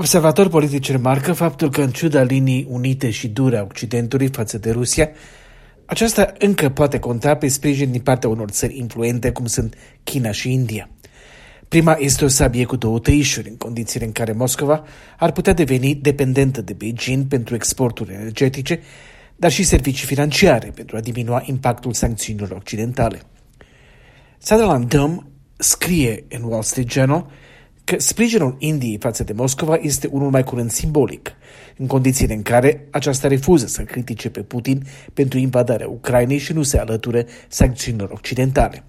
Observatori politici remarcă faptul că, în ciuda linii unite și dure a Occidentului față de Rusia, aceasta încă poate conta pe sprijin din partea unor țări influente, cum sunt China și India. Prima este o sabie cu două tăișuri, în condițiile în care Moscova ar putea deveni dependentă de Beijing pentru exporturi energetice, dar și servicii financiare pentru a diminua impactul sancțiunilor occidentale. Sutherland Dumb scrie în Wall Street Journal că sprijinul Indiei față de Moscova este unul mai curând simbolic, în condițiile în care aceasta refuză să critique pe Putin pentru invadarea Ucrainei și nu se alăture sancțiunilor occidentale.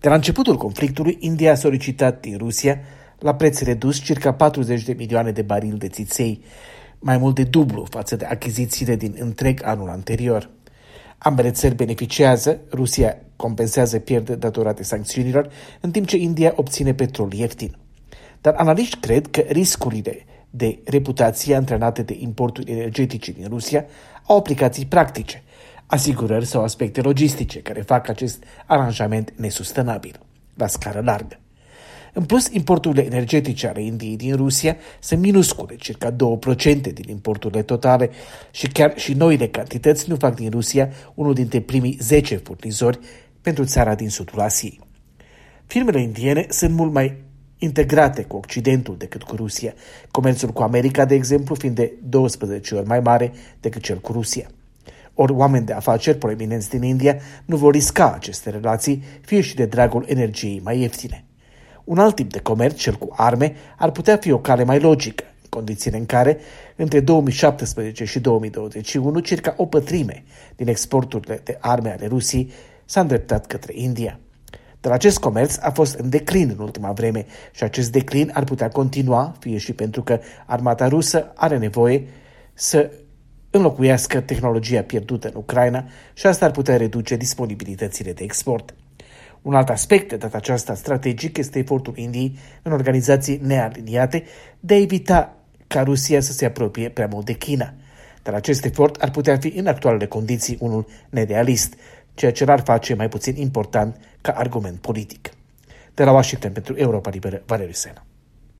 De la începutul conflictului, India a solicitat din Rusia la preț redus circa 40 de milioane de barili de țiței, mai mult de dublu față de achizițiile din întreg anul anterior. Ambele țări beneficiază, Rusia compensează pierderi datorate sancțiunilor, în timp ce India obține petrol ieftin. Dar analiști cred că riscurile de reputație antrenate de importuri energetice din Rusia au aplicații practice, asigurări sau aspecte logistice care fac acest aranjament nesustenabil, la scară largă. În plus, importurile energetice ale Indiei din Rusia sunt minuscule, circa 2% din importurile totale și chiar și noile cantități nu fac din Rusia unul dintre primii 10 furnizori pentru țara din sudul Asiei. Firmele indiene sunt mult mai integrate cu Occidentul decât cu Rusia, comerțul cu America, de exemplu, fiind de 12 ori mai mare decât cel cu Rusia. Ori oameni de afaceri proeminenți din India nu vor risca aceste relații, fie și de dragul energiei mai ieftine. Un alt tip de comerț, cel cu arme, ar putea fi o cale mai logică, în condițiile în care, între 2017 și 2021, circa o pătrime din exporturile de arme ale Rusiei s-a îndreptat către India. Dar acest comerț a fost în declin în ultima vreme și acest declin ar putea continua, fie și pentru că armata rusă are nevoie să înlocuiască tehnologia pierdută în Ucraina și asta ar putea reduce disponibilitățile de export. Un alt aspect de data aceasta strategic este efortul Indiei în organizații nealiniate de a evita ca Rusia să se apropie prea mult de China. Dar acest efort ar putea fi în actualele condiții unul nerealist, ceea ce l-ar face mai puțin important ca argument politic. De la Washington pentru Europa Liberă, Valeriu Sena.